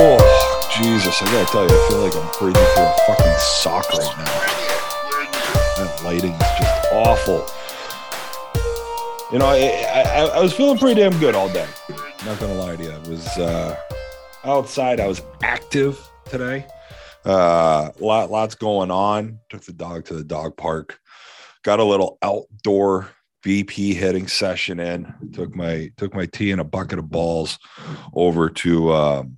Oh, Jesus, I gotta tell you, I feel like I'm breathing through a fucking sock right now. That lighting is just awful. You know, I, I, I was feeling pretty damn good all day. Not gonna lie to you. I was uh, outside. I was active today. Uh, lot, lots going on. Took the dog to the dog park. Got a little outdoor BP hitting session in. Took my took my tee and a bucket of balls over to um,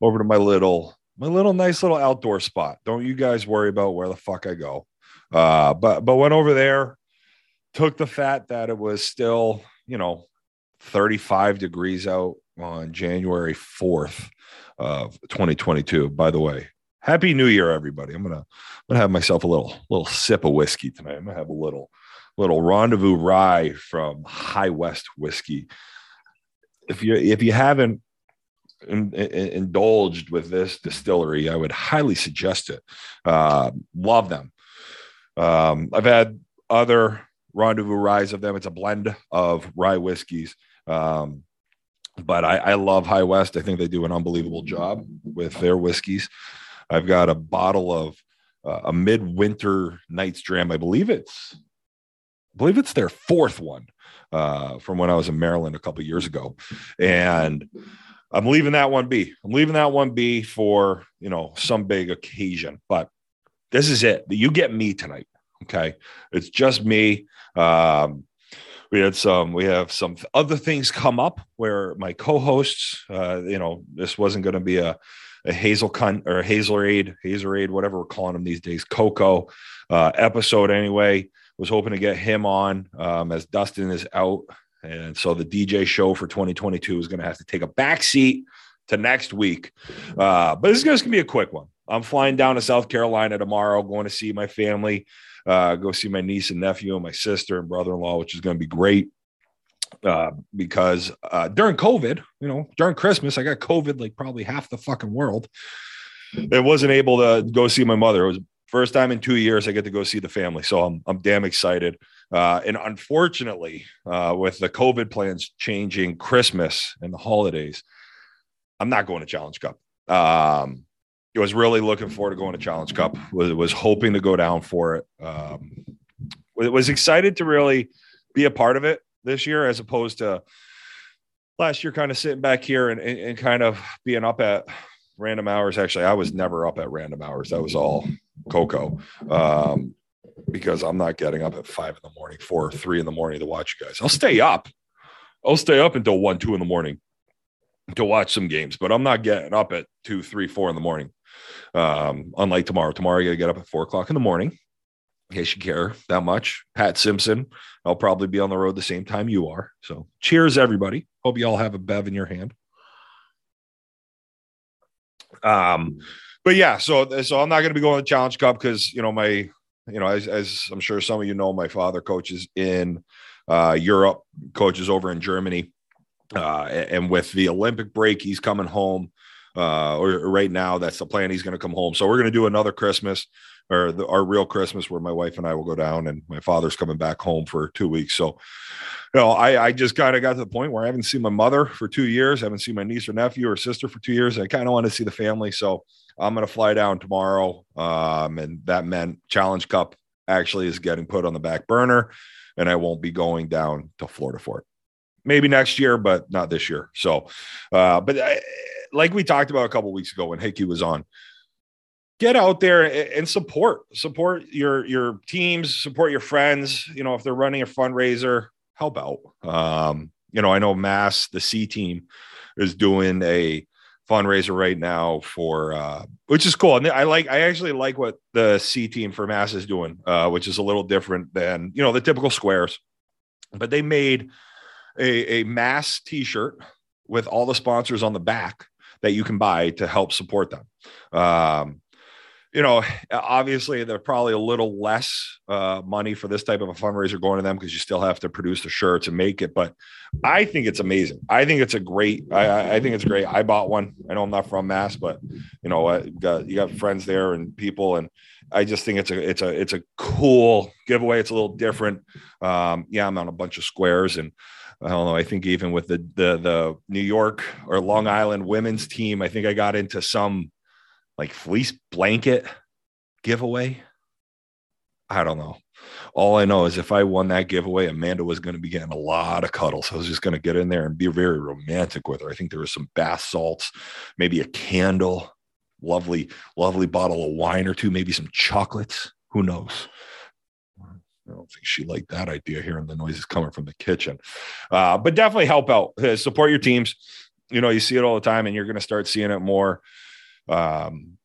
over to my little my little nice little outdoor spot. Don't you guys worry about where the fuck I go. Uh, but but went over there, took the fact that it was still you know 35 degrees out on January 4th of 2022. By the way, happy new year, everybody. I'm gonna I'm gonna have myself a little little sip of whiskey tonight. I'm gonna have a little little rendezvous rye from High West whiskey. If you if you haven't in, in, indulged with this distillery, I would highly suggest it. Uh, love them. Um, I've had other rendezvous ryes of them. It's a blend of rye whiskeys. Um, but I, I love High West. I think they do an unbelievable job with their whiskeys. I've got a bottle of uh, a midwinter night's dram. I believe it's, I believe it's their fourth one uh, from when I was in Maryland a couple years ago, and I'm leaving that one be. I'm leaving that one be for you know some big occasion. But this is it. You get me tonight. Okay, it's just me. Um, we had some we have some other things come up where my co-hosts uh you know this wasn't going to be a a hazel cunt or a hazelade hazelade whatever we're calling them these days coco uh episode anyway. Was hoping to get him on um as dustin is out. And so the dj show for 2022 is going to have to take a back seat to next week. Uh but this is going to be a quick one. I'm flying down to south carolina tomorrow going to see my family uh, go see my niece and nephew and my sister and brother-in-law, which is going to be great. Uh, because uh, during COVID, you know, during Christmas, I got COVID like probably half the fucking world. It wasn't able to go see my mother. It was first time in two years I get to go see the family, so I'm I'm damn excited. Uh, and unfortunately, uh, with the COVID plans changing Christmas and the holidays, I'm not going to Challenge Cup. Um, was really looking forward to going to Challenge Cup. Was was hoping to go down for it. Um, was excited to really be a part of it this year, as opposed to last year, kind of sitting back here and, and, and kind of being up at random hours. Actually, I was never up at random hours. That was all Coco. Um, because I'm not getting up at five in the morning, four or three in the morning to watch you guys. I'll stay up. I'll stay up until one, two in the morning to watch some games, but I'm not getting up at two, three, four in the morning. Um, unlike tomorrow, tomorrow I got to get up at four o'clock in the morning. In case you care that much, Pat Simpson. I'll probably be on the road the same time you are. So, cheers, everybody. Hope you all have a bev in your hand. Um, but yeah, so so I'm not going to be going to Challenge Cup because you know my you know as, as I'm sure some of you know, my father coaches in uh, Europe, coaches over in Germany, uh, and with the Olympic break, he's coming home uh, or, right now that's the plan. He's going to come home. So we're going to do another Christmas or the, our real Christmas where my wife and I will go down and my father's coming back home for two weeks. So, you know, I, I just kind of got to the point where I haven't seen my mother for two years. I haven't seen my niece or nephew or sister for two years. I kind of want to see the family. So I'm going to fly down tomorrow. Um, and that meant Challenge Cup actually is getting put on the back burner and I won't be going down to Florida for it. Maybe next year, but not this year. So, uh, but I, like we talked about a couple weeks ago when Hickey was on, get out there and support support your your teams, support your friends. You know, if they're running a fundraiser, help out. Um, you know, I know Mass, the C team, is doing a fundraiser right now for uh, which is cool. And I like I actually like what the C team for Mass is doing, uh, which is a little different than you know the typical squares. But they made a, a mass t-shirt with all the sponsors on the back that you can buy to help support them. Um, you know, obviously they're probably a little less uh, money for this type of a fundraiser going to them because you still have to produce the shirts and make it. But I think it's amazing. I think it's a great. I, I think it's great. I bought one. I know I'm not from Mass, but you know, you got you got friends there and people, and I just think it's a it's a it's a cool giveaway. It's a little different. Um, yeah, I'm on a bunch of squares and. I don't know. I think even with the the the New York or Long Island women's team, I think I got into some like fleece blanket giveaway. I don't know. All I know is if I won that giveaway, Amanda was going to be getting a lot of cuddles. I was just going to get in there and be very romantic with her. I think there was some bath salts, maybe a candle, lovely, lovely bottle of wine or two, maybe some chocolates. Who knows? I don't think she liked that idea hearing the noises coming from the kitchen. Uh, but definitely help out, uh, support your teams. You know, you see it all the time, and you're going to start seeing it more. Um,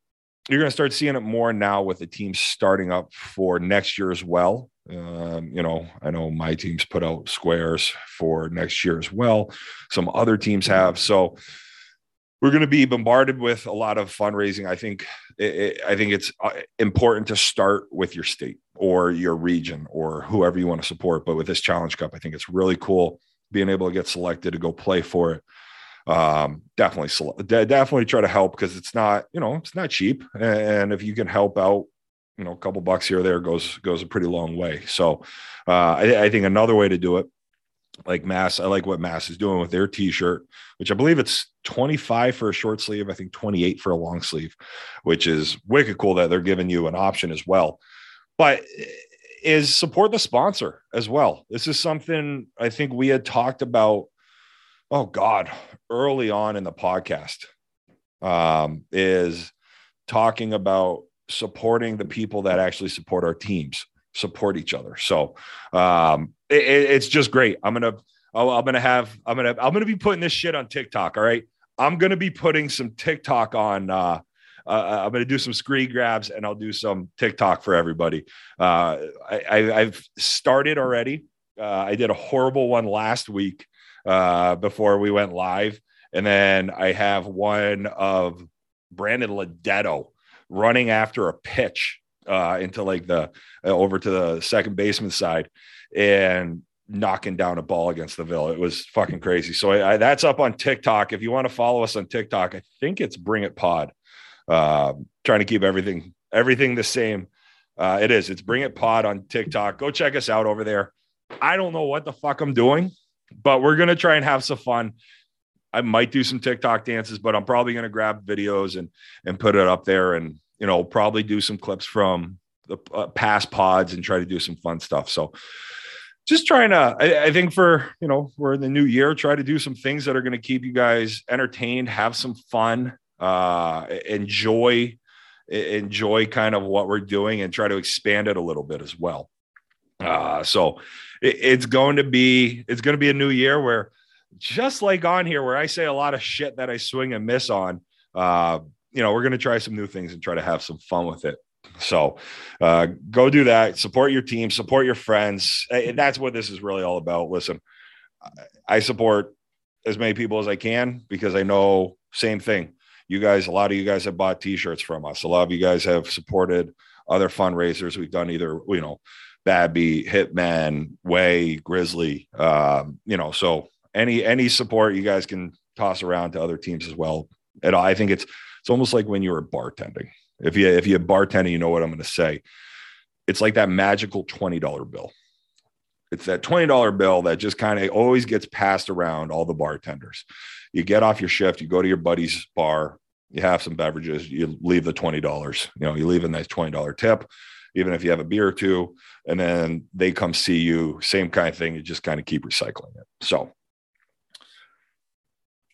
you're going to start seeing it more now with the teams starting up for next year as well. Um, you know, I know my teams put out squares for next year as well. Some other teams have. So we're going to be bombarded with a lot of fundraising. I think it, I think it's uh, important to start with your state or your region or whoever you want to support. But with this Challenge Cup, I think it's really cool being able to get selected to go play for it um, definitely definitely try to help because it's not you know it's not cheap and if you can help out you know a couple bucks here or there goes goes a pretty long way so uh, I, I think another way to do it like mass i like what mass is doing with their t-shirt which i believe it's 25 for a short sleeve i think 28 for a long sleeve which is wicked cool that they're giving you an option as well. But is support the sponsor as well. This is something i think we had talked about oh God, early on in the podcast um, is talking about supporting the people that actually support our teams, support each other. So um, it, it's just great. I'm gonna, I'm gonna have, I'm gonna, I'm gonna be putting this shit on TikTok. All right, I'm gonna be putting some TikTok on. Uh, uh, I'm going to do some screen grabs and I'll do some TikTok for everybody. Uh, I, have started already. Uh, I did a horrible one last week uh, before we went live. And then I have one of Brandon Ledetto running after a pitch uh, into like the uh, over to the second baseman side and knocking down a ball against the Ville. It was fucking crazy. So I, I, that's up on TikTok. If you want to follow us on TikTok, I think it's Bring It Pod. Uh, trying to keep everything everything the same. Uh, it is. It's Bring It Pod on TikTok. Go check us out over there. I don't know what the fuck I'm doing but we're to try and have some fun. I might do some TikTok dances, but I'm probably to grab videos and and put it up there, and you know probably do some clips from the uh, past pods and try to do some fun stuff. So just trying to, I, I, think for you know we're in the new year, try to do some things that are going to keep you guys entertained, have some fun, uh, enjoy enjoy kind of what we're doing, and try to expand it a little bit as well. Uh, so it, it's going to be it's going to be a new year where just like on here where I say a lot of shit that I swing and miss on. Uh, you know, we're going to try some new things and try to have some fun with it. So uh, go do that. Support your team, support your friends. And that's what this is really all about. Listen, I support as many people as I can because I know same thing. You guys, a lot of you guys have bought t-shirts from us. A lot of you guys have supported other fundraisers we've done either, you know, Babby, Hitman, Way, Grizzly. Um, you know, so any any support you guys can toss around to other teams as well. And I think it's it's almost like when you were bartending. If you if you bartending, you know what I'm going to say. It's like that magical twenty dollar bill. It's that twenty dollar bill that just kind of always gets passed around all the bartenders. You get off your shift, you go to your buddy's bar, you have some beverages, you leave the twenty dollars. You know, you leave a nice twenty dollar tip even if you have a beer or two, and then they come see you, same kind of thing. You just kind of keep recycling it. So,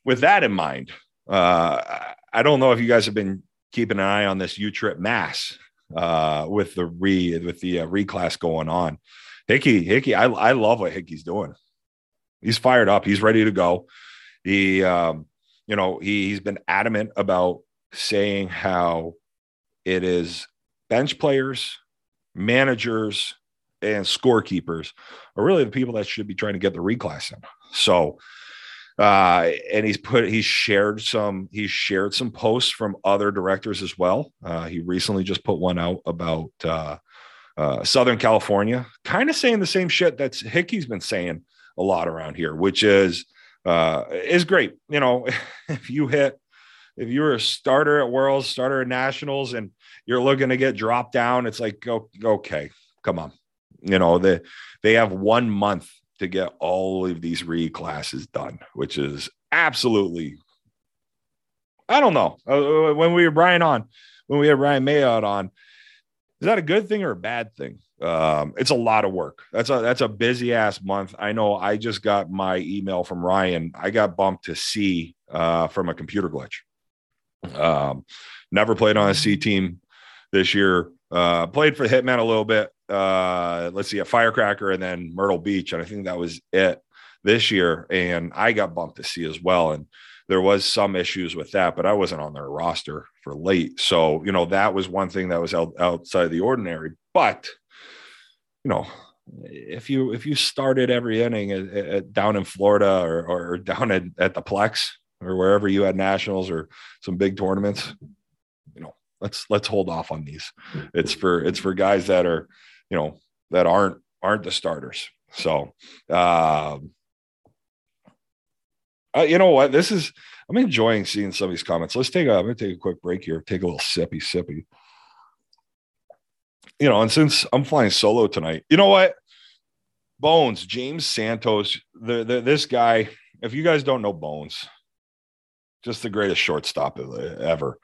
with that in mind, uh, I don't know if you guys have been keeping an eye on this U Trip Mass uh, with the re with the uh, reclass going on. Hickey, Hickey, I, I love what Hickey's doing. He's fired up. He's ready to go. He, um, you know, he, he's been adamant about saying how it is bench players managers and scorekeepers are really the people that should be trying to get the reclass in. So Uh, and he's put he's shared some he's shared some posts from other directors as well. Uh, he recently just put one out about uh, uh, Southern California, kind of saying the same shit that's Hickey's been saying a lot around here, which is uh, is great. You know, if you hit if you're a starter at Worlds, starter at Nationals, and you're looking to get dropped down, it's like okay, come on. You know, they they have one month to get all of these re classes done, which is absolutely, I don't know. Uh, uh, when we were Brian on, when we had Ryan Mayotte on, is that a good thing or a bad thing? Um, it's a lot of work. That's a that's a busy ass month. I know. I just got my email from Ryan. I got bumped to C uh, from a computer glitch. Um, never played on a C team this year. Uh, played for Hitman a little bit uh, let's see, a Firecracker and then Myrtle Beach. And I think that was it this year. And I got bumped to see as well. And there was some issues with that, but I wasn't on their roster for late. So, you know, that was one thing that was out, outside the ordinary. But, you know, if you if you started every inning at, at, down in Florida or, or down at, at the Plex or wherever you had nationals or some big tournaments, you know, let's let's hold off on these. It's for it's for guys that are you know that aren't aren't the starters. So, uh, uh, you know what? This is I'm enjoying seeing some of these comments. Let's take a I'm gonna take a quick break here. Take a little sippy sippy. You know, and since I'm flying solo tonight, you know what? Bones, James Santos, the, the this guy. If you guys don't know Bones, just the greatest shortstop ever.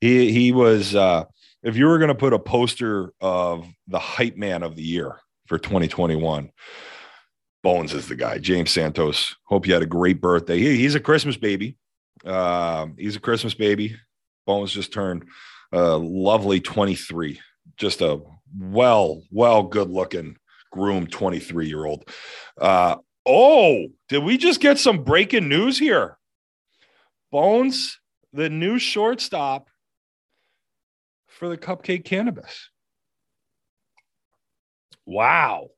He he was uh, if you were going to put a poster of the hype man of the year for 2021, Bones is the guy. James Santos. Hope you had a great birthday. He, he's a Christmas baby. Uh, he's a Christmas baby. Bones just turned a lovely 23. Just a well, well, good looking, groomed 23 year old. Uh, oh, did we just get some breaking news here? Bones, the new shortstop for the cupcake cannabis. Wow.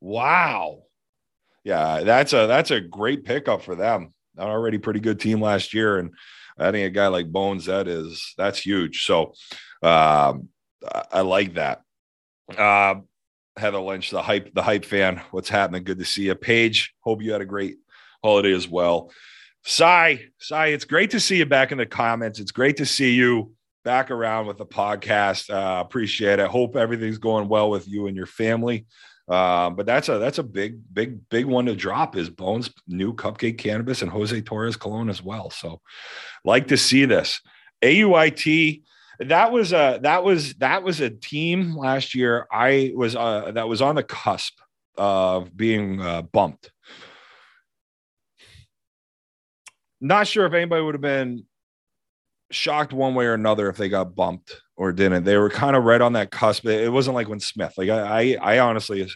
Wow. Yeah, that's a that's a great pickup for them. An already pretty good team last year, and adding a guy like Bones, that is that's huge. So um, I, I like that. Uh, Heather Lynch, the hype, the hype fan. What's happening? Good to see you. Paige, hope you had a great holiday as well. Cy, Cy, it's great to see you back in the comments. It's great to see you back around with the podcast. Uh, appreciate it. Hope everything's going well with you and your family. Uh, but that's a that's a big big big one to drop is Bones new Cupcake Cannabis and Jose Torres Cologne as well. So like to see this AUIT. That was a that was that was a team last year. I was uh, that was on the cusp of being uh, bumped. Not sure if anybody would have been shocked one way or another if they got bumped or didn't. They were kind of right on that cusp. It wasn't like when Smith, like I, I, I honestly,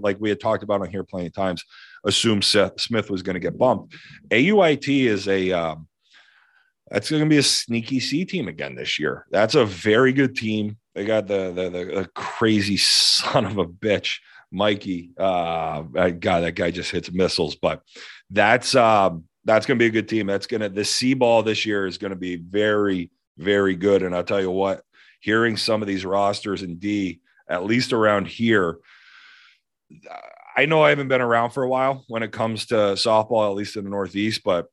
like we had talked about on here plenty of times, assumed Seth Smith was going to get bumped. AUIT is a, um, that's going to be a sneaky C team again this year. That's a very good team. They got the the, the, the crazy son of a bitch, Mikey. Uh, God, that guy just hits missiles. But that's um, that's going to be a good team. That's going to the C ball this year is going to be very, very good. And I'll tell you what, hearing some of these rosters in D, at least around here, I know I haven't been around for a while when it comes to softball, at least in the Northeast, but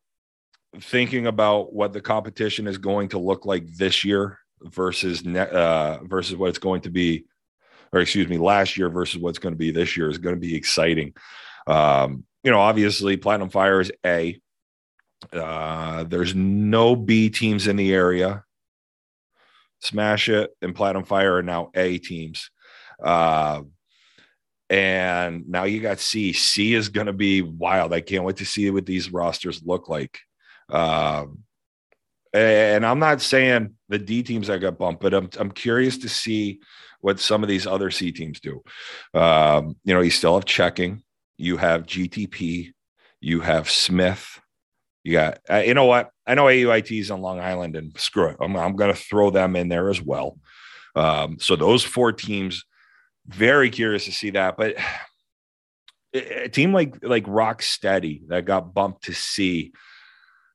thinking about what the competition is going to look like this year versus uh, versus what it's going to be, or excuse me, last year versus what's going to be this year is going to be exciting. Um, you know, obviously, Platinum Fire is A. Uh, there's no B teams in the area. Smash It and Platinum Fire are now A teams. Uh, and now you got C. C is going to be wild. I can't wait to see what these rosters look like. Um, and I'm not saying the D teams that got bumped, but I'm, I'm curious to see what some of these other C teams do. Um, you know, you still have checking, you have GTP, you have Smith, you got, uh, you know what? I know AUIT's on Long Island, and screw it. I'm, I'm going to throw them in there as well. Um, so those four teams, very curious to see that. But a team like like Rock Steady that got bumped to C.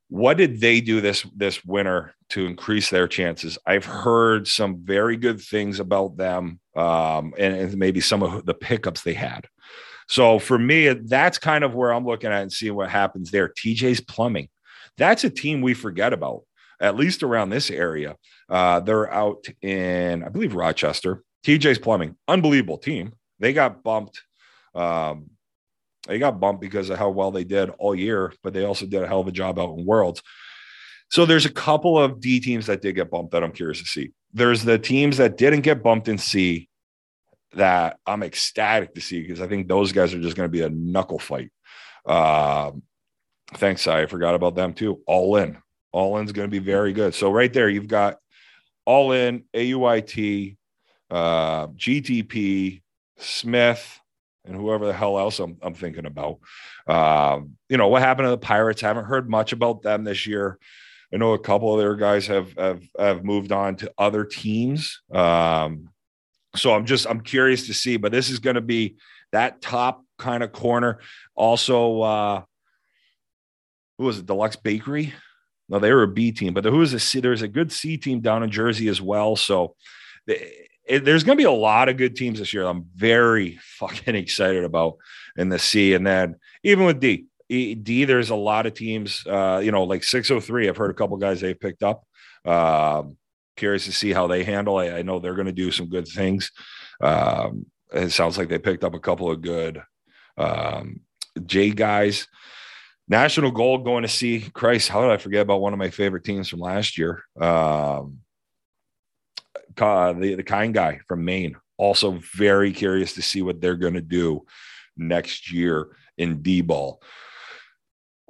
What did they do this this winter to increase their chances? I've heard some very good things about them, um, and, and maybe some of the pickups they had. So for me, that's kind of where I'm looking at and seeing what happens there. TJ's Plumbing, that's a team we forget about, at least around this area. Uh, they're out in, I believe, Rochester. TJ's Plumbing, unbelievable team. They got bumped. Um, they got bumped because of how well they did all year, but they also did a hell of a job out in Worlds. So there's a couple of D teams that did get bumped that I'm curious to see. There's the teams that didn't get bumped in C that I'm ecstatic to see because I think those guys are just going to be a knuckle fight. Um, thanks, I forgot about them too. All in, all in is going to be very good. So right there, you've got all in AUIT, uh, GTP, Smith, and whoever the hell else I'm, I'm thinking about. Um, you know what happened to the Pirates? Haven't heard much about them this year. I know a couple of their guys have have have moved on to other teams. Um, so I'm just I'm curious to see, but this is going to be that top kind of corner. Also, uh, who was it? Deluxe Bakery. No, they were a B team, but who is a C? There's a good C team down in Jersey as well. So it, there's going to be a lot of good teams this year. I'm very fucking excited about in the C, and then even with D, D, there's a lot of teams. Uh, you know, like 603. I've heard a couple guys they've picked up. Um, curious to see how they handle. I, I know they're going to do some good things. Um, it sounds like they picked up a couple of good um, J guys. National goal going to see Christ. How did I forget about one of my favorite teams from last year? Um, the the kind guy from Maine. Also very curious to see what they're going to do next year in D ball.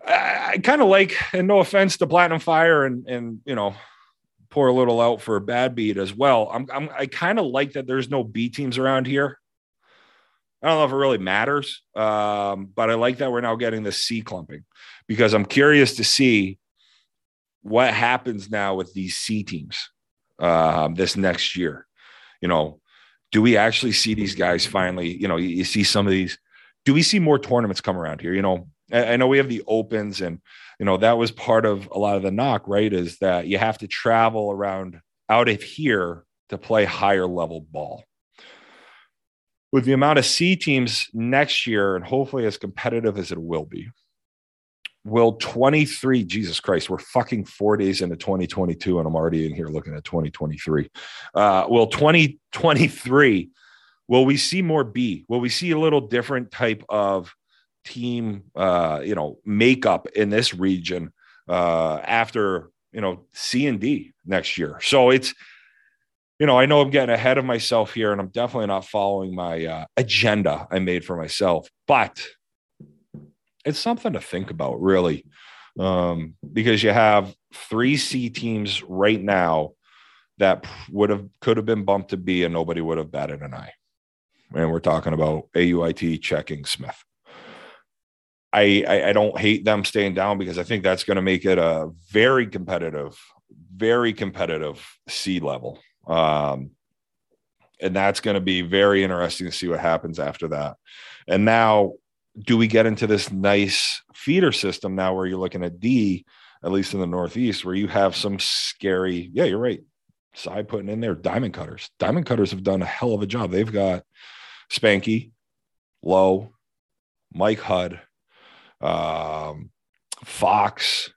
I, I kind of like, and no offense to Platinum Fire and and you know pour a little out for a bad beat as well. I'm, I'm I kind of like that there's no B teams around here. I don't know if it really matters, um, but I like that we're now getting the C clumping because I'm curious to see what happens now with these C teams um, this next year. You know, do we actually see these guys finally? You know, you, you see some of these. Do we see more tournaments come around here? You know, I, I know we have the opens and you know that was part of a lot of the knock right is that you have to travel around out of here to play higher level ball. With the amount of c teams next year and hopefully as competitive as it will be will 23 jesus christ we're fucking four days into 2022 and i'm already in here looking at 2023 uh, will 2023 will we see more b? Will we see a little different type of team, uh, you know, makeup in this region uh, after you know C and D next year. So it's, you know, I know I'm getting ahead of myself here, and I'm definitely not following my uh, agenda I made for myself, but it's something to think about, really, um, because you have three C teams right now that would have could have been bumped to B, and nobody would have batted an eye. And we're talking about AUIT checking Smith. I, I, I don't hate them staying down because I think that's going to make it a very competitive, very competitive C level. Um, and that's going to be very interesting to see what happens after that. And now, do we get into this nice feeder system now where you're looking at D, at least in the Northeast, where you have some scary, yeah, you're right. Side putting in there diamond cutters. Diamond cutters have done a hell of a job. They've got Spanky, Low, Mike Hud, um, Fox.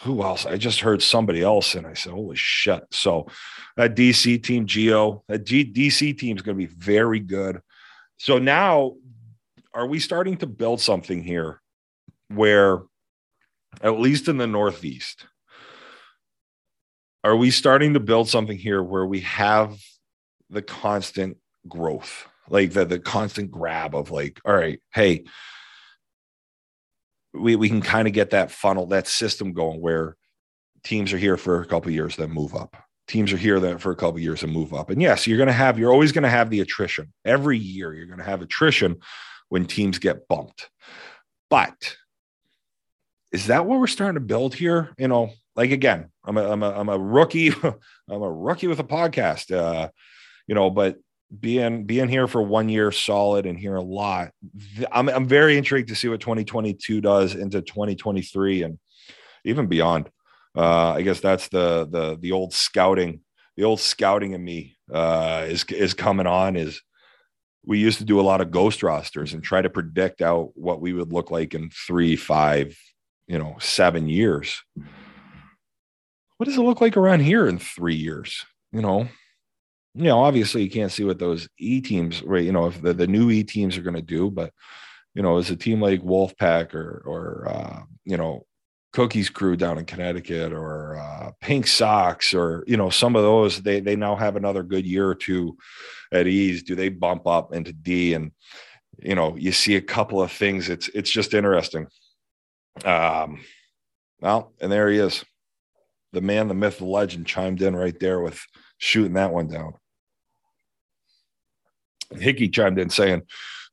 Who else? I just heard somebody else, and I said, "Holy shit!" So that DC team, Geo, that G- DC team is going to be very good. So now, are we starting to build something here where, at least in the Northeast, are we starting to build something here where we have the constant growth, like the the constant grab of like, all right, hey, we, we can kind of get that funnel, that system going where teams are here for a couple years, then move up. Teams are here then for a couple years and move up. And yes, you're going to have, you're always going to have the attrition. Every year, you're going to have attrition when teams get bumped. But is that what we're starting to build here? You know, like again, I'm a, I'm a, I'm a rookie. I'm a rookie with a podcast. Uh, you know, but being being here for one year solid and hear a lot. I'm I'm very intrigued to see what 2022 does into 2023 and even beyond. Uh, I guess that's the the the old scouting, the old scouting in me uh, is is coming on. Is we used to do a lot of ghost rosters and try to predict out what we would look like in three, five, you know, seven years. What does it look like around here in three years? You know, you know, obviously you can't see what those E teams, right? You know, if the, the new E teams are going to do, but you know, as a team like Wolfpack or or uh, you know, Cookies Crew down in Connecticut or uh, Pink Sox or you know, some of those, they they now have another good year or two at ease. Do they bump up into D? And you know, you see a couple of things. It's it's just interesting. Um, well, and there he is, the man, the myth, the legend, chimed in right there with shooting that one down. Hickey chimed in saying,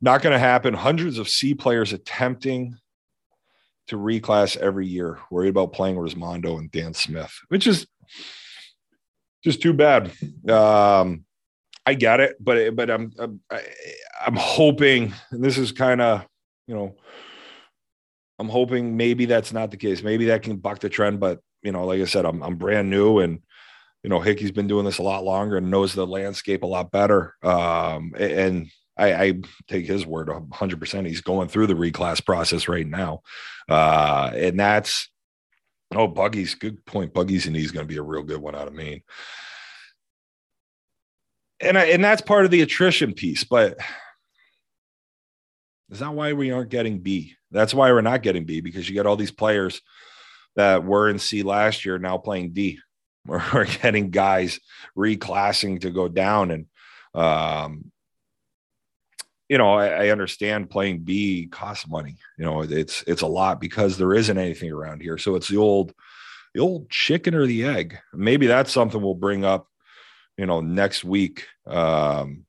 not going to happen. Hundreds of C players attempting to reclass every year, worried about playing Rosmondo and Dan Smith, which is just too bad. Um, I get it, but but I'm I'm, I'm hoping, this is kind of you know, I'm hoping maybe that's not the case. Maybe that can buck the trend, but you know, like I said, I'm I'm brand new and you know, Hickey's been doing this a lot longer and knows the landscape a lot better. Um, and I, I, take his word 100%. He's going through the reclass process right now. Uh, and that's, oh, Buggy's good point. Buggy's and he's going to be a real good one out of Maine. And, I, and that's part of the attrition piece, but is that why we aren't getting B? That's why we're not getting B because you get all these players that were in C last year now playing D. We're, we're getting guys reclassing to go down and um, you know, I, I, understand playing B costs money. You know, it's it's a lot because there isn't anything around here. So it's the old the old chicken or the egg. Maybe that's something we'll bring up, you know, next week. Um,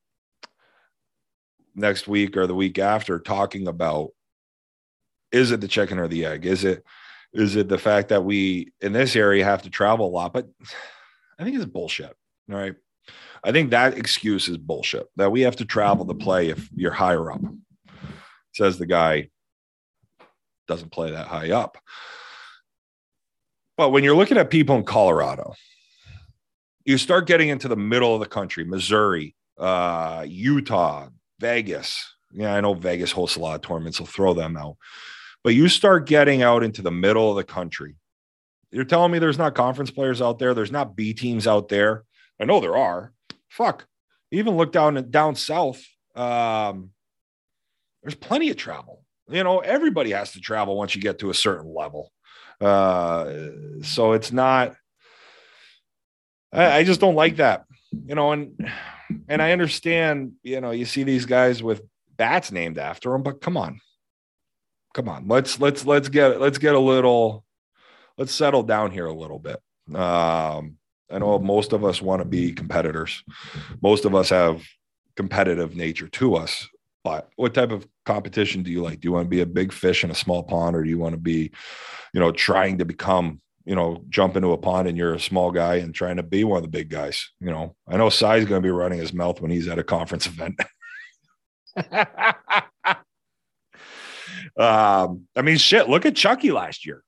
next week or the week after, talking about is it the chicken or the egg? Is it is it the fact that we in this area have to travel a lot? But I think it's bullshit. All right. I think that excuse is bullshit that we have to travel to play if you're higher up, says the guy doesn't play that high up. But when you're looking at people in Colorado, you start getting into the middle of the country, Missouri, uh, Utah, Vegas. Yeah, I know Vegas hosts a lot of tournaments, so throw them out. But you start getting out into the middle of the country. You're telling me there's not conference players out there, there's not B teams out there. I know there are. Fuck. Even look down down south. Um, there's plenty of travel. You know, everybody has to travel once you get to a certain level. Uh, so it's not. I, I just don't like that. You know, and and I understand. You know, you see these guys with bats named after them, but come on, come on let's let's let's get let's get a little let's settle down here a little bit. Um i know most of us want to be competitors. Most of us have competitive nature to us but what type of competition do you like? Do you want to be a big fish in a small pond or do you want to be you know trying to become you know jump into a pond and you're a small guy and trying to be one of the big guys you know? I know Cy's going to be running his mouth when he's at a conference event Um, I mean, shit. Look at Chucky last year.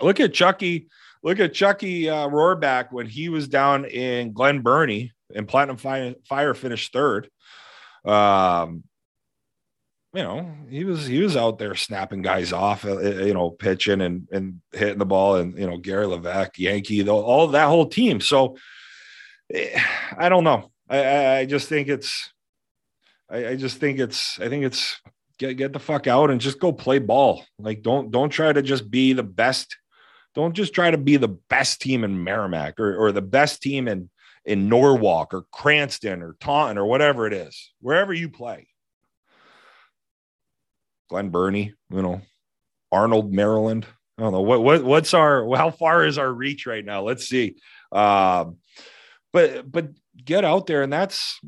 Look at Chucky. Look at Chucky uh, Rohrback when he was down in Glen Burnie and Platinum Fire, Fire finished third. Um, you know, he was he was out there snapping guys off, uh, uh you know, pitching and and hitting the ball, and you know, Gary Levesque, Yankee, all that whole team. So, eh, I don't know. I, I just think it's, I, I just think it's, I think it's get get the fuck out and just go play ball. Like don't don't try to just be the best. Don't just try to be the best team in Merrimack or, or the best team in in Norwalk or Cranston or Taunton or whatever it is, wherever you play. Glen Burnie, you know, Arnold, Maryland. I don't know what what what's our how far is our reach right now? Let's see. Um, but but get out there and that's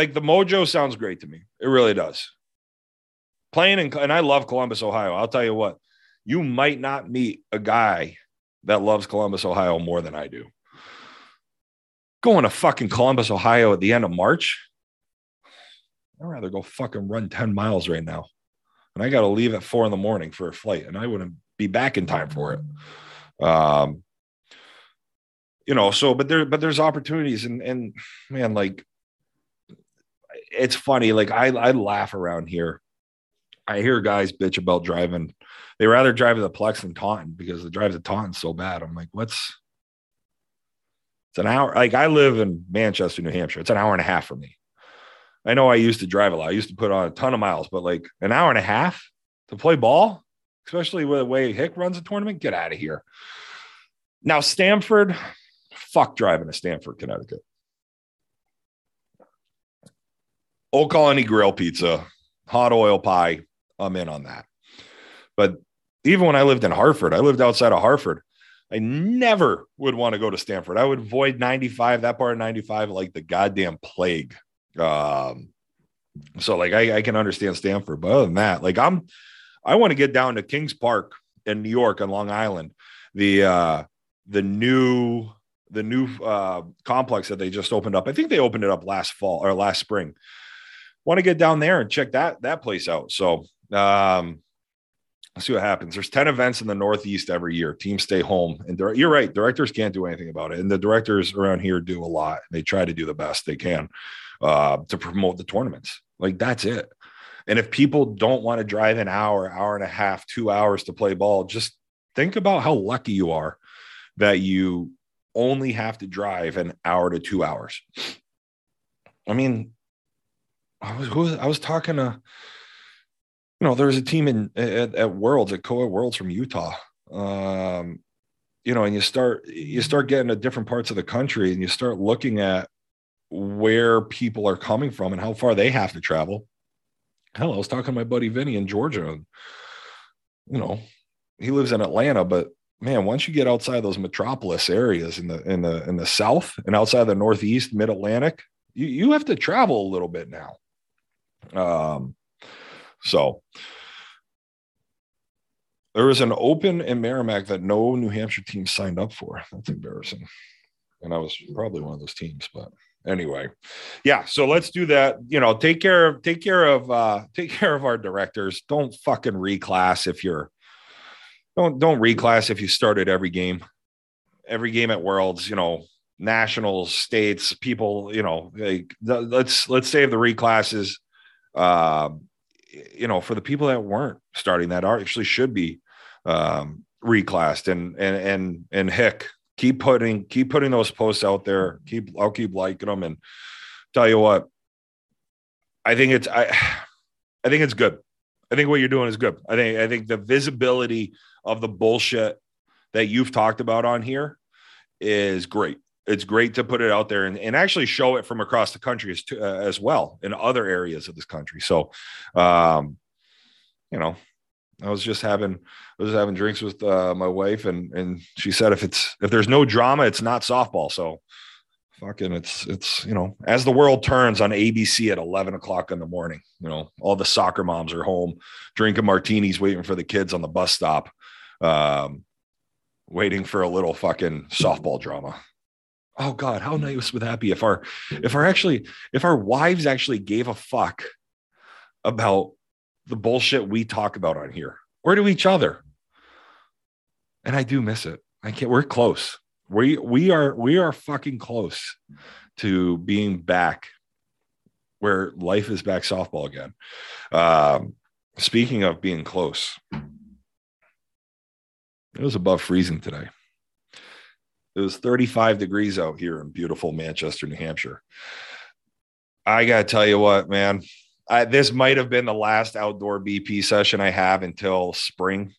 like the mojo sounds great to me. It really does. Playing in, and I love Columbus, Ohio. I'll tell you what, you might not meet a guy that loves Columbus, Ohio more than I do. going to fucking Columbus, Ohio at the end of March. I'd rather go fucking run 10 miles right now. And I got to leave at four in the morning for a flight, and I wouldn't be back in time for it. Um, you know, so but there, but there's opportunities, and and man, like it's funny. Like I I laugh around here. I hear guys bitch about driving. They rather drive the Plex than Taunton because the drive to Taunton's so bad. I'm like, what's it's an hour. Like I live in Manchester, New Hampshire. It's an hour and a half for me. I know I used to drive a lot. I used to put on a ton of miles, but like an hour and a half to play ball, especially with the way Hick runs a tournament, get out of here. Now, Stamford, fuck driving to Stamford, Connecticut. Old Colony Grill Pizza, hot oil pie. I'm in on that. But even when I lived in Hartford, I lived outside of Hartford. I never would want to go to Stamford. I would avoid 95, that part of 95, like the goddamn plague. Um, so like I, I can understand Stamford, but other than that, like I'm I want to get down to Kings Park in New York on Long Island. The uh the new the new uh complex that they just opened up. I think they opened it up last fall or last spring. Want to get down there and check that that place out. So um Let's see what happens. There's 10 events in the Northeast every year. Teams stay home. And you're right. Directors can't do anything about it. And the directors around here do a lot. They try to do the best they can uh, to promote the tournaments. Like that's it. And if people don't want to drive an hour, hour and a half, two hours to play ball, just think about how lucky you are that you only have to drive an hour to two hours. I mean, I was, I was talking to you know, there was a team in at, at Worlds at Coa Worlds from Utah. Um, you know, and you start you start getting to different parts of the country, and you start looking at where people are coming from and how far they have to travel. Hell, I was talking to my buddy Vinny in Georgia, and you know, he lives in Atlanta, but man, once you get outside those metropolis areas in the in the in the south and outside the northeast, mid Atlantic, you you have to travel a little bit now. Um, so there was an open in Merrimack that no New Hampshire team signed up for. That's embarrassing. And I was probably one of those teams, but anyway. Yeah so let's do that. You know take care of take care of uh take care of our directors. Don't fucking reclass if you're don't don't reclass if you started every game. Every game at worlds you know nationals states people you know like let's let's save the reclasses um you know, for the people that weren't starting that are actually should be um, reclassed and and and and heck, keep putting keep putting those posts out there. Keep I'll keep liking them and tell you what, I think it's I I think it's good. I think what you're doing is good. I think I think the visibility of the bullshit that you've talked about on here is great it's great to put it out there and, and actually show it from across the country as, to, uh, as well in other areas of this country. So, um, you know, I was just having I was having drinks with uh, my wife, and and she said if it's if there's no drama, it's not softball. So, fucking, it's it's you know, as the world turns on ABC at eleven o'clock in the morning, you know, all the soccer moms are home drinking martinis, waiting for the kids on the bus stop, um, waiting for a little fucking softball drama oh god how nice would that be if our if our actually if our wives actually gave a fuck about the bullshit we talk about on here. Or to each other. And i do miss it. I can't we're close. We we are we are fucking close to being back where life is back softball again. Um speaking of being close it was above freezing today it was 35 degrees out here in beautiful Manchester, New Hampshire. I got to tell you what, man, I, this might have been the last outdoor BP session I have until spring,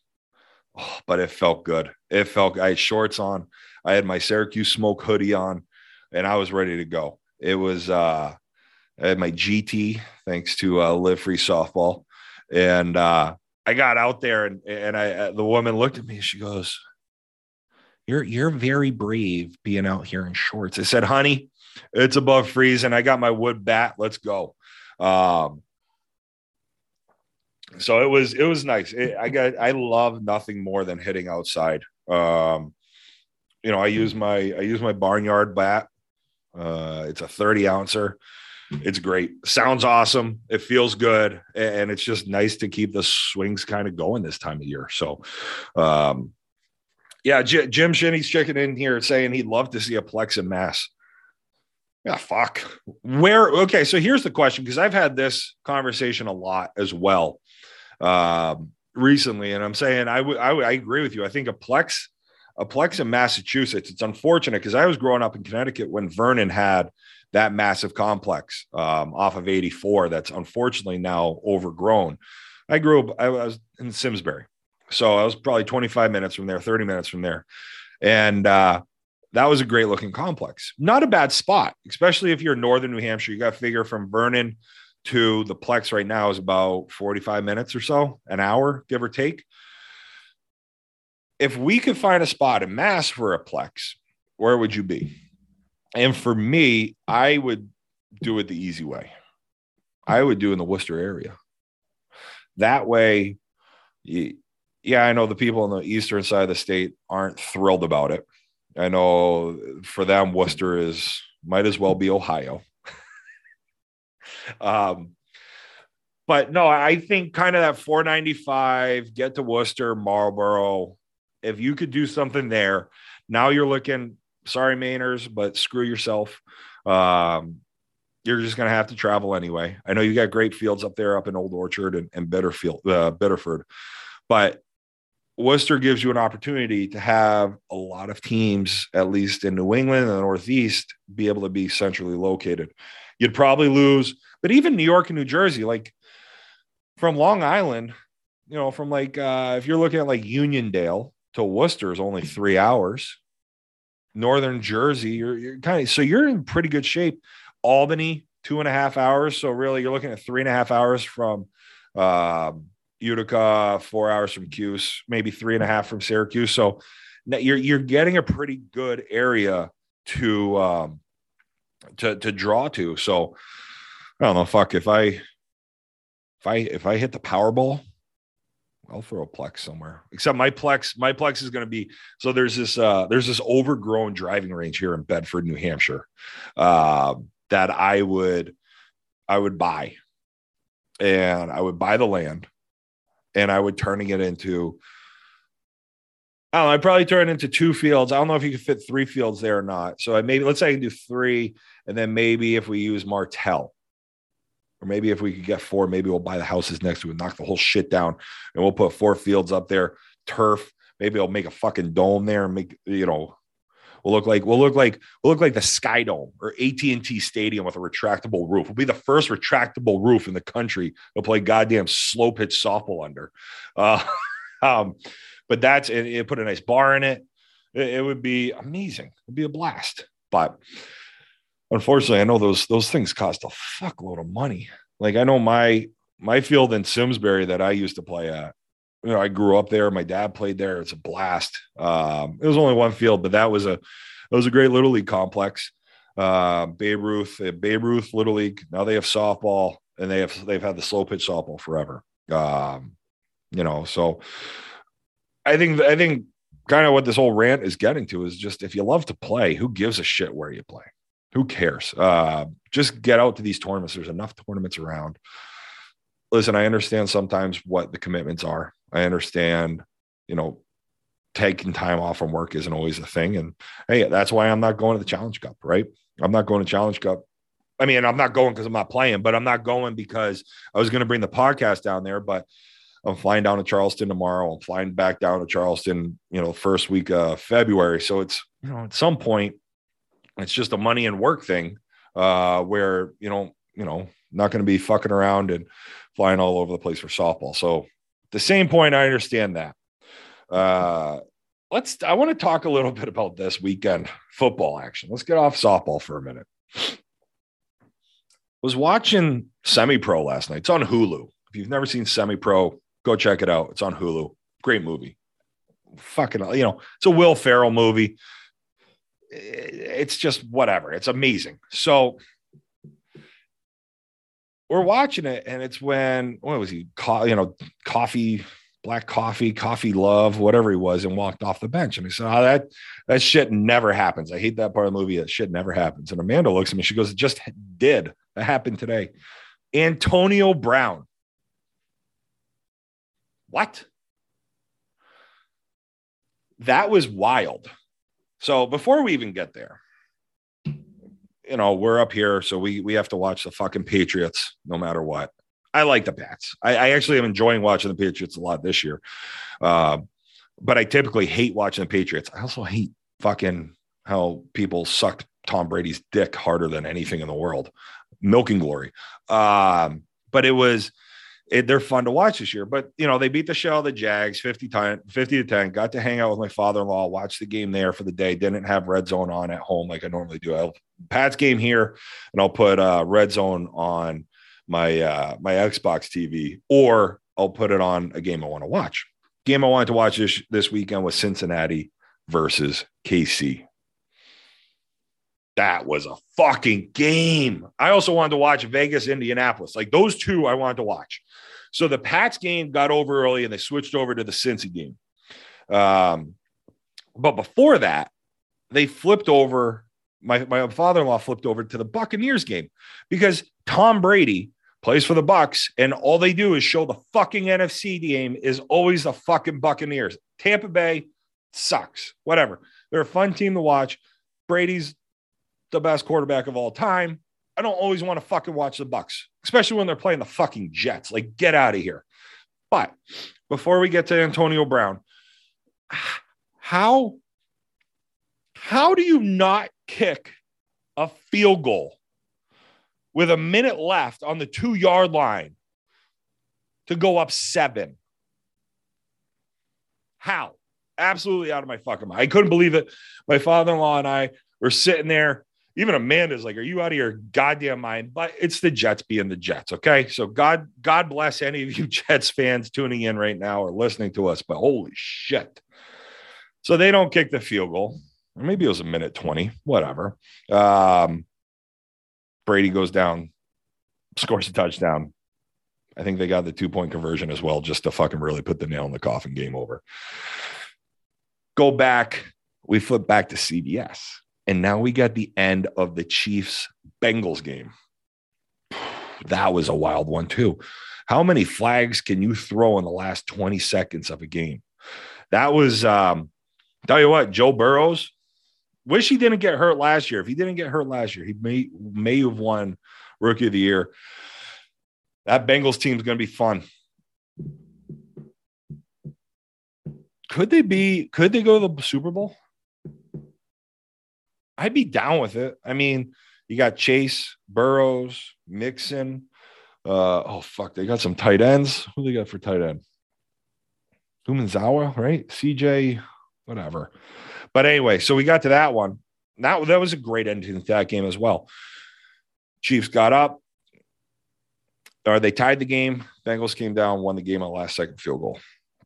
oh, but it felt good. It felt, I had shorts on, I had my Syracuse smoke hoodie on, and I was ready to go. It was, uh, I had my GT thanks to uh, Live Free Softball. And uh, I got out there, and, and I, the woman looked at me, she goes, you're you're very brave being out here in shorts. I said, honey, it's above freezing. I got my wood bat. Let's go. Um, so it was it was nice. It, I got I love nothing more than hitting outside. Um, you know, I use my I use my barnyard bat. Uh, it's a 30 ouncer. It's great. Sounds awesome. It feels good. And it's just nice to keep the swings kind of going this time of year. So, um, yeah, J- Jim Shinny's checking in here saying he'd love to see a Plex in Mass. Yeah, fuck. Where? Okay, so here's the question because I've had this conversation a lot as well um, recently, and I'm saying I would I agree with you. I think a Plex, a Plex in Massachusetts. It's unfortunate because I was growing up in Connecticut when Vernon had that massive complex um, off of 84 that's unfortunately now overgrown. I grew up, I was in Simsbury. So I was probably 25 minutes from there, 30 minutes from there. And uh, that was a great looking complex. Not a bad spot, especially if you're northern New Hampshire. You got to figure from Vernon to the Plex right now is about 45 minutes or so, an hour, give or take. If we could find a spot in Mass for a Plex, where would you be? And for me, I would do it the easy way. I would do in the Worcester area. That way, yeah, I know the people on the eastern side of the state aren't thrilled about it. I know for them, Worcester is might as well be Ohio. um, but no, I think kind of that 495, get to Worcester, Marlboro. If you could do something there, now you're looking sorry, Mainers, but screw yourself. Um, you're just going to have to travel anyway. I know you got great fields up there, up in Old Orchard and, and Bitterfield, uh, Biddeford, but Worcester gives you an opportunity to have a lot of teams, at least in New England and the Northeast, be able to be centrally located. You'd probably lose, but even New York and New Jersey, like from Long Island, you know, from like uh, if you're looking at like Uniondale to Worcester is only three hours northern Jersey, you're, you're kind of so you're in pretty good shape. Albany, two and a half hours. So really, you're looking at three and a half hours from uh, Utica, four hours from Cuse, maybe three and a half from Syracuse. So you're you're getting a pretty good area to um, to to draw to. So I don't know. Fuck if I if I if I hit the Powerball, I'll throw a Plex somewhere. Except my Plex, my Plex is going to be so there's this uh there's this overgrown driving range here in Bedford, New Hampshire, uh, that I would I would buy, and I would buy the land, and I would turning it into. I probably turn it into two fields. I don't know if you could fit three fields there or not. So I maybe let's say I can do three, and then maybe if we use Martell, or maybe if we could get four, maybe we'll buy the houses next it, knock the whole shit down, and we'll put four fields up there, turf. Maybe I'll make a fucking dome there and make you know, we'll look like we'll look like we'll look like the Sky Dome or AT and T Stadium with a retractable roof. We'll be the first retractable roof in the country to play goddamn slow pitch softball under. Uh, um, but that's it, it. Put a nice bar in it. it. It would be amazing. It'd be a blast. But unfortunately, I know those those things cost a fuckload of money. Like I know my my field in Simsbury that I used to play at. You know, I grew up there. My dad played there. It's a blast. Um, it was only one field, but that was a it was a great little league complex. Uh, Babe Ruth, Babe Ruth Little League. Now they have softball, and they have they've had the slow pitch softball forever. Um, you know, so I think I think kind of what this whole rant is getting to is just if you love to play, who gives a shit where you play? who cares? Uh, just get out to these tournaments. There's enough tournaments around. Listen, I understand sometimes what the commitments are. I understand, you know, taking time off from work isn't always a thing. And hey, that's why I'm not going to the Challenge Cup, right? I'm not going to Challenge Cup. I mean, I'm not going because I'm not playing, but I'm not going because I was going to bring the podcast down there, but I'm flying down to Charleston tomorrow. I'm flying back down to Charleston, you know, first week of February. So it's, you know, at some point, it's just a money and work thing uh, where you know you know not going to be fucking around and flying all over the place for softball. So the same point, I understand that. Uh, let's. I want to talk a little bit about this weekend football action. Let's get off softball for a minute. I was watching Semi Pro last night. It's on Hulu. If you've never seen Semi Pro, go check it out. It's on Hulu. Great movie. Fucking, you know, it's a Will Ferrell movie it's just whatever. It's amazing. So we're watching it, and it's when what was he? Co- you know, coffee black coffee, coffee love, whatever he was, and walked off the bench. And he said, Oh, that that shit never happens. I hate that part of the movie. That shit never happens. And Amanda looks at me, she goes, It just did. That happened today. Antonio Brown. What? That was wild. So before we even get there, you know, we're up here, so we we have to watch the fucking Patriots no matter what. I like the Pats. I, I actually am enjoying watching the Patriots a lot this year. Uh, but I typically hate watching the Patriots. I also hate fucking how people sucked Tom Brady's dick harder than anything in the world. Milking glory. Um, but it was it, they're fun to watch this year. But you know, they beat the shell the Jags 50 time 50 to 10. Got to hang out with my father-in-law, watch the game there for the day. Didn't have red zone on at home like I normally do. I'll Pat's game here, and I'll put uh red zone on my uh my Xbox TV, or I'll put it on a game I want to watch. Game I wanted to watch this this weekend was Cincinnati versus KC. That was a fucking game. I also wanted to watch Vegas, Indianapolis. Like those two, I wanted to watch. So the Pats game got over early and they switched over to the Cincy game. Um, but before that, they flipped over. My, my father-in-law flipped over to the Buccaneers game because Tom Brady plays for the Bucs, and all they do is show the fucking NFC game is always the fucking Buccaneers. Tampa Bay sucks. Whatever. They're a fun team to watch. Brady's the best quarterback of all time. I don't always want to fucking watch the Bucs, especially when they're playing the fucking Jets. Like, get out of here. But before we get to Antonio Brown, how how do you not kick a field goal with a minute left on the two yard line to go up seven? How? Absolutely out of my fucking mind. I couldn't believe it. My father in law and I were sitting there even Amanda's like, "Are you out of your goddamn mind?" But it's the Jets being the Jets. Okay, so God, God bless any of you Jets fans tuning in right now or listening to us. But holy shit! So they don't kick the field goal. Or maybe it was a minute twenty, whatever. Um, Brady goes down, scores a touchdown. I think they got the two point conversion as well, just to fucking really put the nail in the coffin. Game over. Go back. We flip back to CBS and now we got the end of the Chiefs Bengals game. That was a wild one, too. How many flags can you throw in the last 20 seconds of a game? That was, um, tell you what, Joe Burrows, wish he didn't get hurt last year. If he didn't get hurt last year, he may, may have won Rookie of the Year. That Bengals team is going to be fun. Could they be, could they go to the Super Bowl? I'd be down with it. I mean, you got Chase, Burrows, Mixon. Uh, oh fuck, they got some tight ends. Who they got for tight end? Humanzawa, right? CJ, whatever. But anyway, so we got to that one. That that was a great ending to that game as well. Chiefs got up, or they tied the game. Bengals came down, won the game on the last second field goal.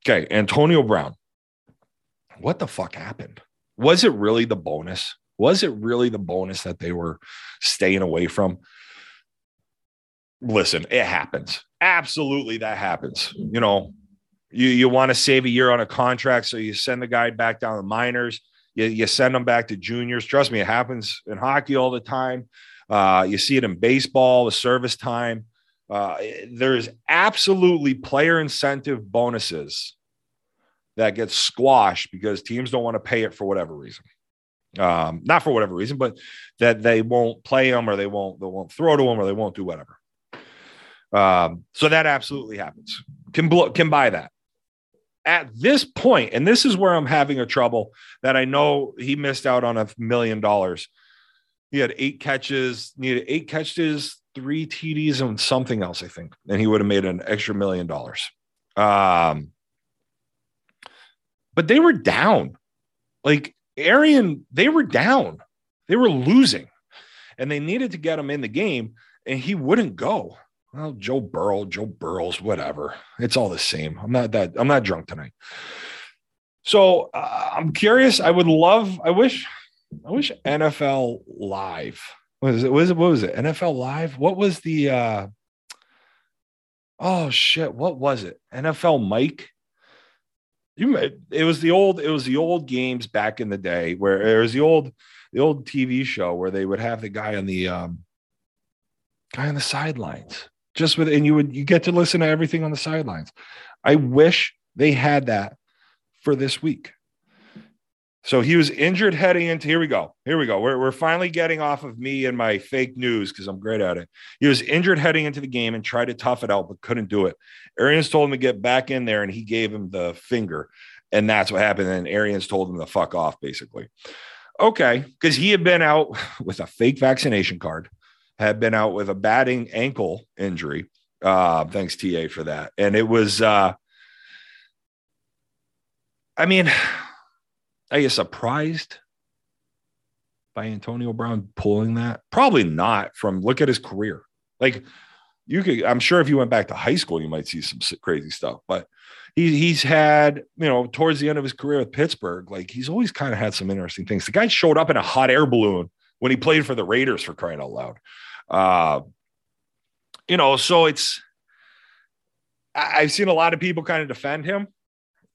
Okay, Antonio Brown. What the fuck happened? Was it really the bonus? Was it really the bonus that they were staying away from? Listen, it happens. Absolutely, that happens. You know, you, you want to save a year on a contract, so you send the guy back down to minors. You, you send them back to juniors. Trust me, it happens in hockey all the time. Uh, you see it in baseball, the service time. Uh, there's absolutely player incentive bonuses that get squashed because teams don't want to pay it for whatever reason um, not for whatever reason, but that they won't play them or they won't they won't throw to them or they won't do whatever. Um, so that absolutely happens. Can bl- can buy that. At this point, and this is where I'm having a trouble that I know he missed out on a million dollars. He had eight catches, needed eight catches, three TDs, and something else, I think, and he would have made an extra million dollars. Um, but they were down. Like Arian, they were down, they were losing, and they needed to get him in the game, and he wouldn't go. Well, Joe Burrow, Joe Burrows, whatever. It's all the same. I'm not that. I'm not drunk tonight. So uh, I'm curious. I would love. I wish. I wish NFL Live. Was it? Was it? What was it? NFL Live. What was the? uh Oh shit! What was it? NFL Mike You it was the old it was the old games back in the day where it was the old the old TV show where they would have the guy on the um guy on the sidelines just with and you would you get to listen to everything on the sidelines. I wish they had that for this week. So he was injured heading into here we go. Here we go. We're, we're finally getting off of me and my fake news because I'm great at it. He was injured heading into the game and tried to tough it out, but couldn't do it. Arians told him to get back in there and he gave him the finger. And that's what happened. And Arians told him to fuck off, basically. Okay. Because he had been out with a fake vaccination card, had been out with a batting ankle injury. Uh, thanks, TA, for that. And it was uh I mean, are you surprised by Antonio Brown pulling that? Probably not. From look at his career, like you could. I'm sure if you went back to high school, you might see some crazy stuff. But he, he's had, you know, towards the end of his career with Pittsburgh, like he's always kind of had some interesting things. The guy showed up in a hot air balloon when he played for the Raiders for crying out loud. Uh, you know, so it's. I've seen a lot of people kind of defend him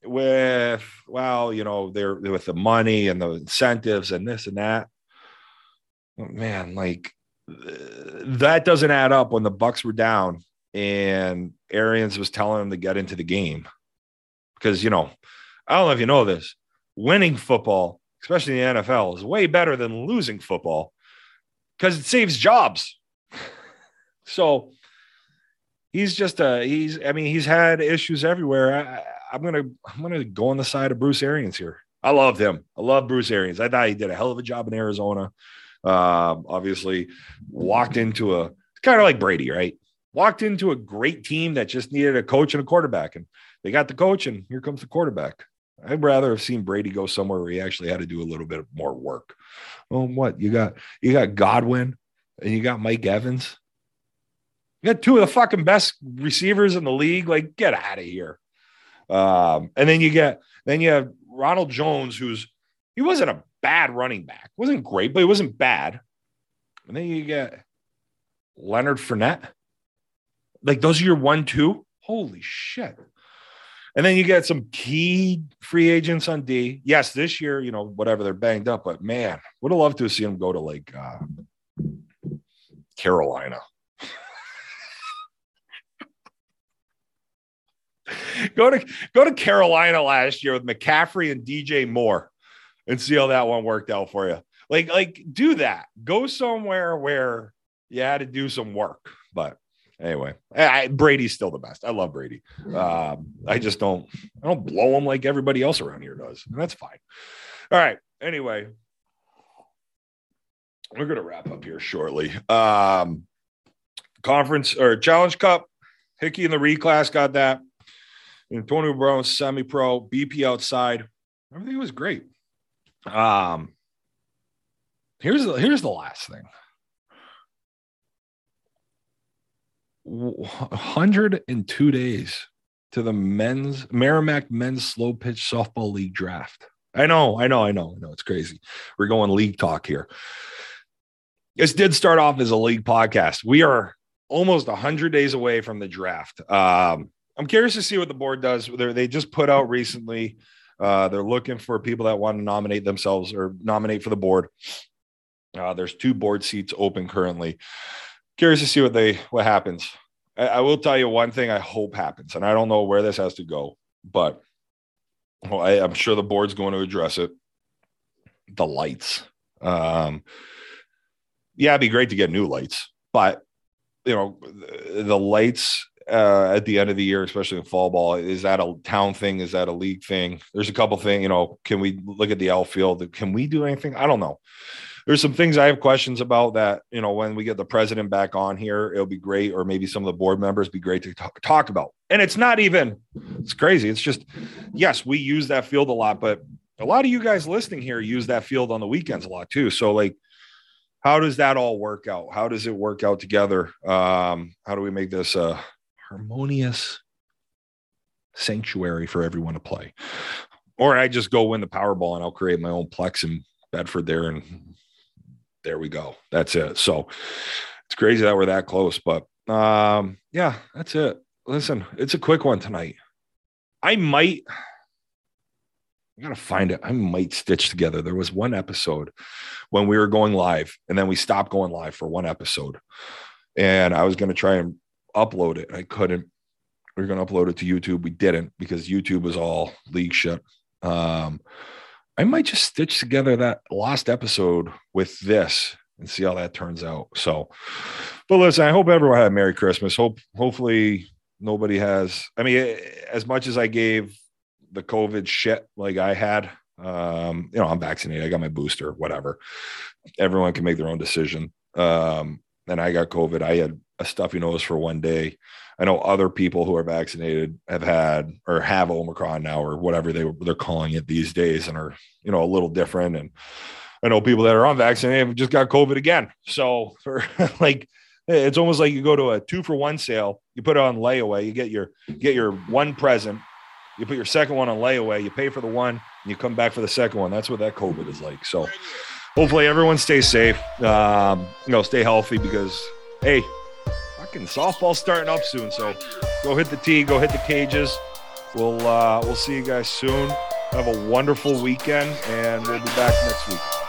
with well you know they're with the money and the incentives and this and that. Man like uh, that doesn't add up when the bucks were down and arians was telling him to get into the game. Because you know i don't know if you know this winning football especially in the nfl is way better than losing football because it saves jobs. So he's just a he's i mean he's had issues everywhere. I, I'm gonna I'm gonna go on the side of Bruce Arians here. I loved him. I love Bruce Arians. I thought he did a hell of a job in Arizona. Um, obviously, walked into a it's kind of like Brady, right? Walked into a great team that just needed a coach and a quarterback, and they got the coach, and here comes the quarterback. I'd rather have seen Brady go somewhere where he actually had to do a little bit more work. Well, what you got? You got Godwin, and you got Mike Evans. You got two of the fucking best receivers in the league. Like, get out of here. Um, and then you get then you have Ronald Jones, who's he wasn't a bad running back, wasn't great, but he wasn't bad. And then you get Leonard Fournette. Like those are your one two. Holy shit. And then you get some key free agents on D. Yes, this year, you know, whatever they're banged up, but man, would have loved to see them go to like uh, Carolina. go to go to Carolina last year with McCaffrey and DJ Moore and see how that one worked out for you. Like, like do that. Go somewhere where you had to do some work. But anyway, I, Brady's still the best. I love Brady. Um, I just don't I don't blow him like everybody else around here does. And that's fine. All right. Anyway, we're gonna wrap up here shortly. Um, conference or challenge cup. Hickey and the reclass got that. Antonio Brown, semi pro, BP outside. Everything was great. Um, here's the, here's the last thing 102 days to the men's Merrimack men's slow pitch softball league draft. I know, I know, I know, I know. It's crazy. We're going league talk here. This did start off as a league podcast. We are almost 100 days away from the draft. Um, I'm curious to see what the board does. They're, they just put out recently. Uh, they're looking for people that want to nominate themselves or nominate for the board. Uh, there's two board seats open currently. Curious to see what they what happens. I, I, will tell you one thing. I hope happens, and I don't know where this has to go, but well, I, I'm sure the board's going to address it. The lights. Um, yeah, it'd be great to get new lights, but you know, the, the lights uh, at the end of the year, especially in fall ball? Is that a town thing? Is that a league thing? There's a couple things, you know, can we look at the outfield? Can we do anything? I don't know. There's some things I have questions about that, you know, when we get the president back on here, it'll be great. Or maybe some of the board members be great to talk, talk about. And it's not even, it's crazy. It's just, yes, we use that field a lot, but a lot of you guys listening here use that field on the weekends a lot too. So like, how does that all work out? How does it work out together? Um, how do we make this uh harmonious sanctuary for everyone to play. Or I just go win the Powerball and I'll create my own Plex in Bedford there, and there we go. That's it. So it's crazy that we're that close, but um, yeah, that's it. Listen, it's a quick one tonight. I might, I gotta find it. I might stitch together. There was one episode when we were going live, and then we stopped going live for one episode. And I was gonna try and upload it. I couldn't. We are gonna upload it to YouTube. We didn't because YouTube was all league shit. Um, I might just stitch together that last episode with this and see how that turns out. So, but listen, I hope everyone had a Merry Christmas. Hope hopefully nobody has. I mean, as much as I gave the COVID shit like I had, um, you know, I'm vaccinated. I got my booster, whatever. Everyone can make their own decision. Um, and I got COVID. I had a stuffy nose for one day. I know other people who are vaccinated have had or have Omicron now or whatever they they're calling it these days and are you know a little different. And I know people that are unvaccinated have just got COVID again. So for like it's almost like you go to a two for one sale, you put it on layaway, you get your get your one present, you put your second one on layaway, you pay for the one, and you come back for the second one. That's what that COVID is like. So hopefully everyone stays safe. Um, you know, stay healthy because hey, fucking softball's starting up soon. So go hit the tee, go hit the cages. We'll uh, we'll see you guys soon. Have a wonderful weekend, and we'll be back next week.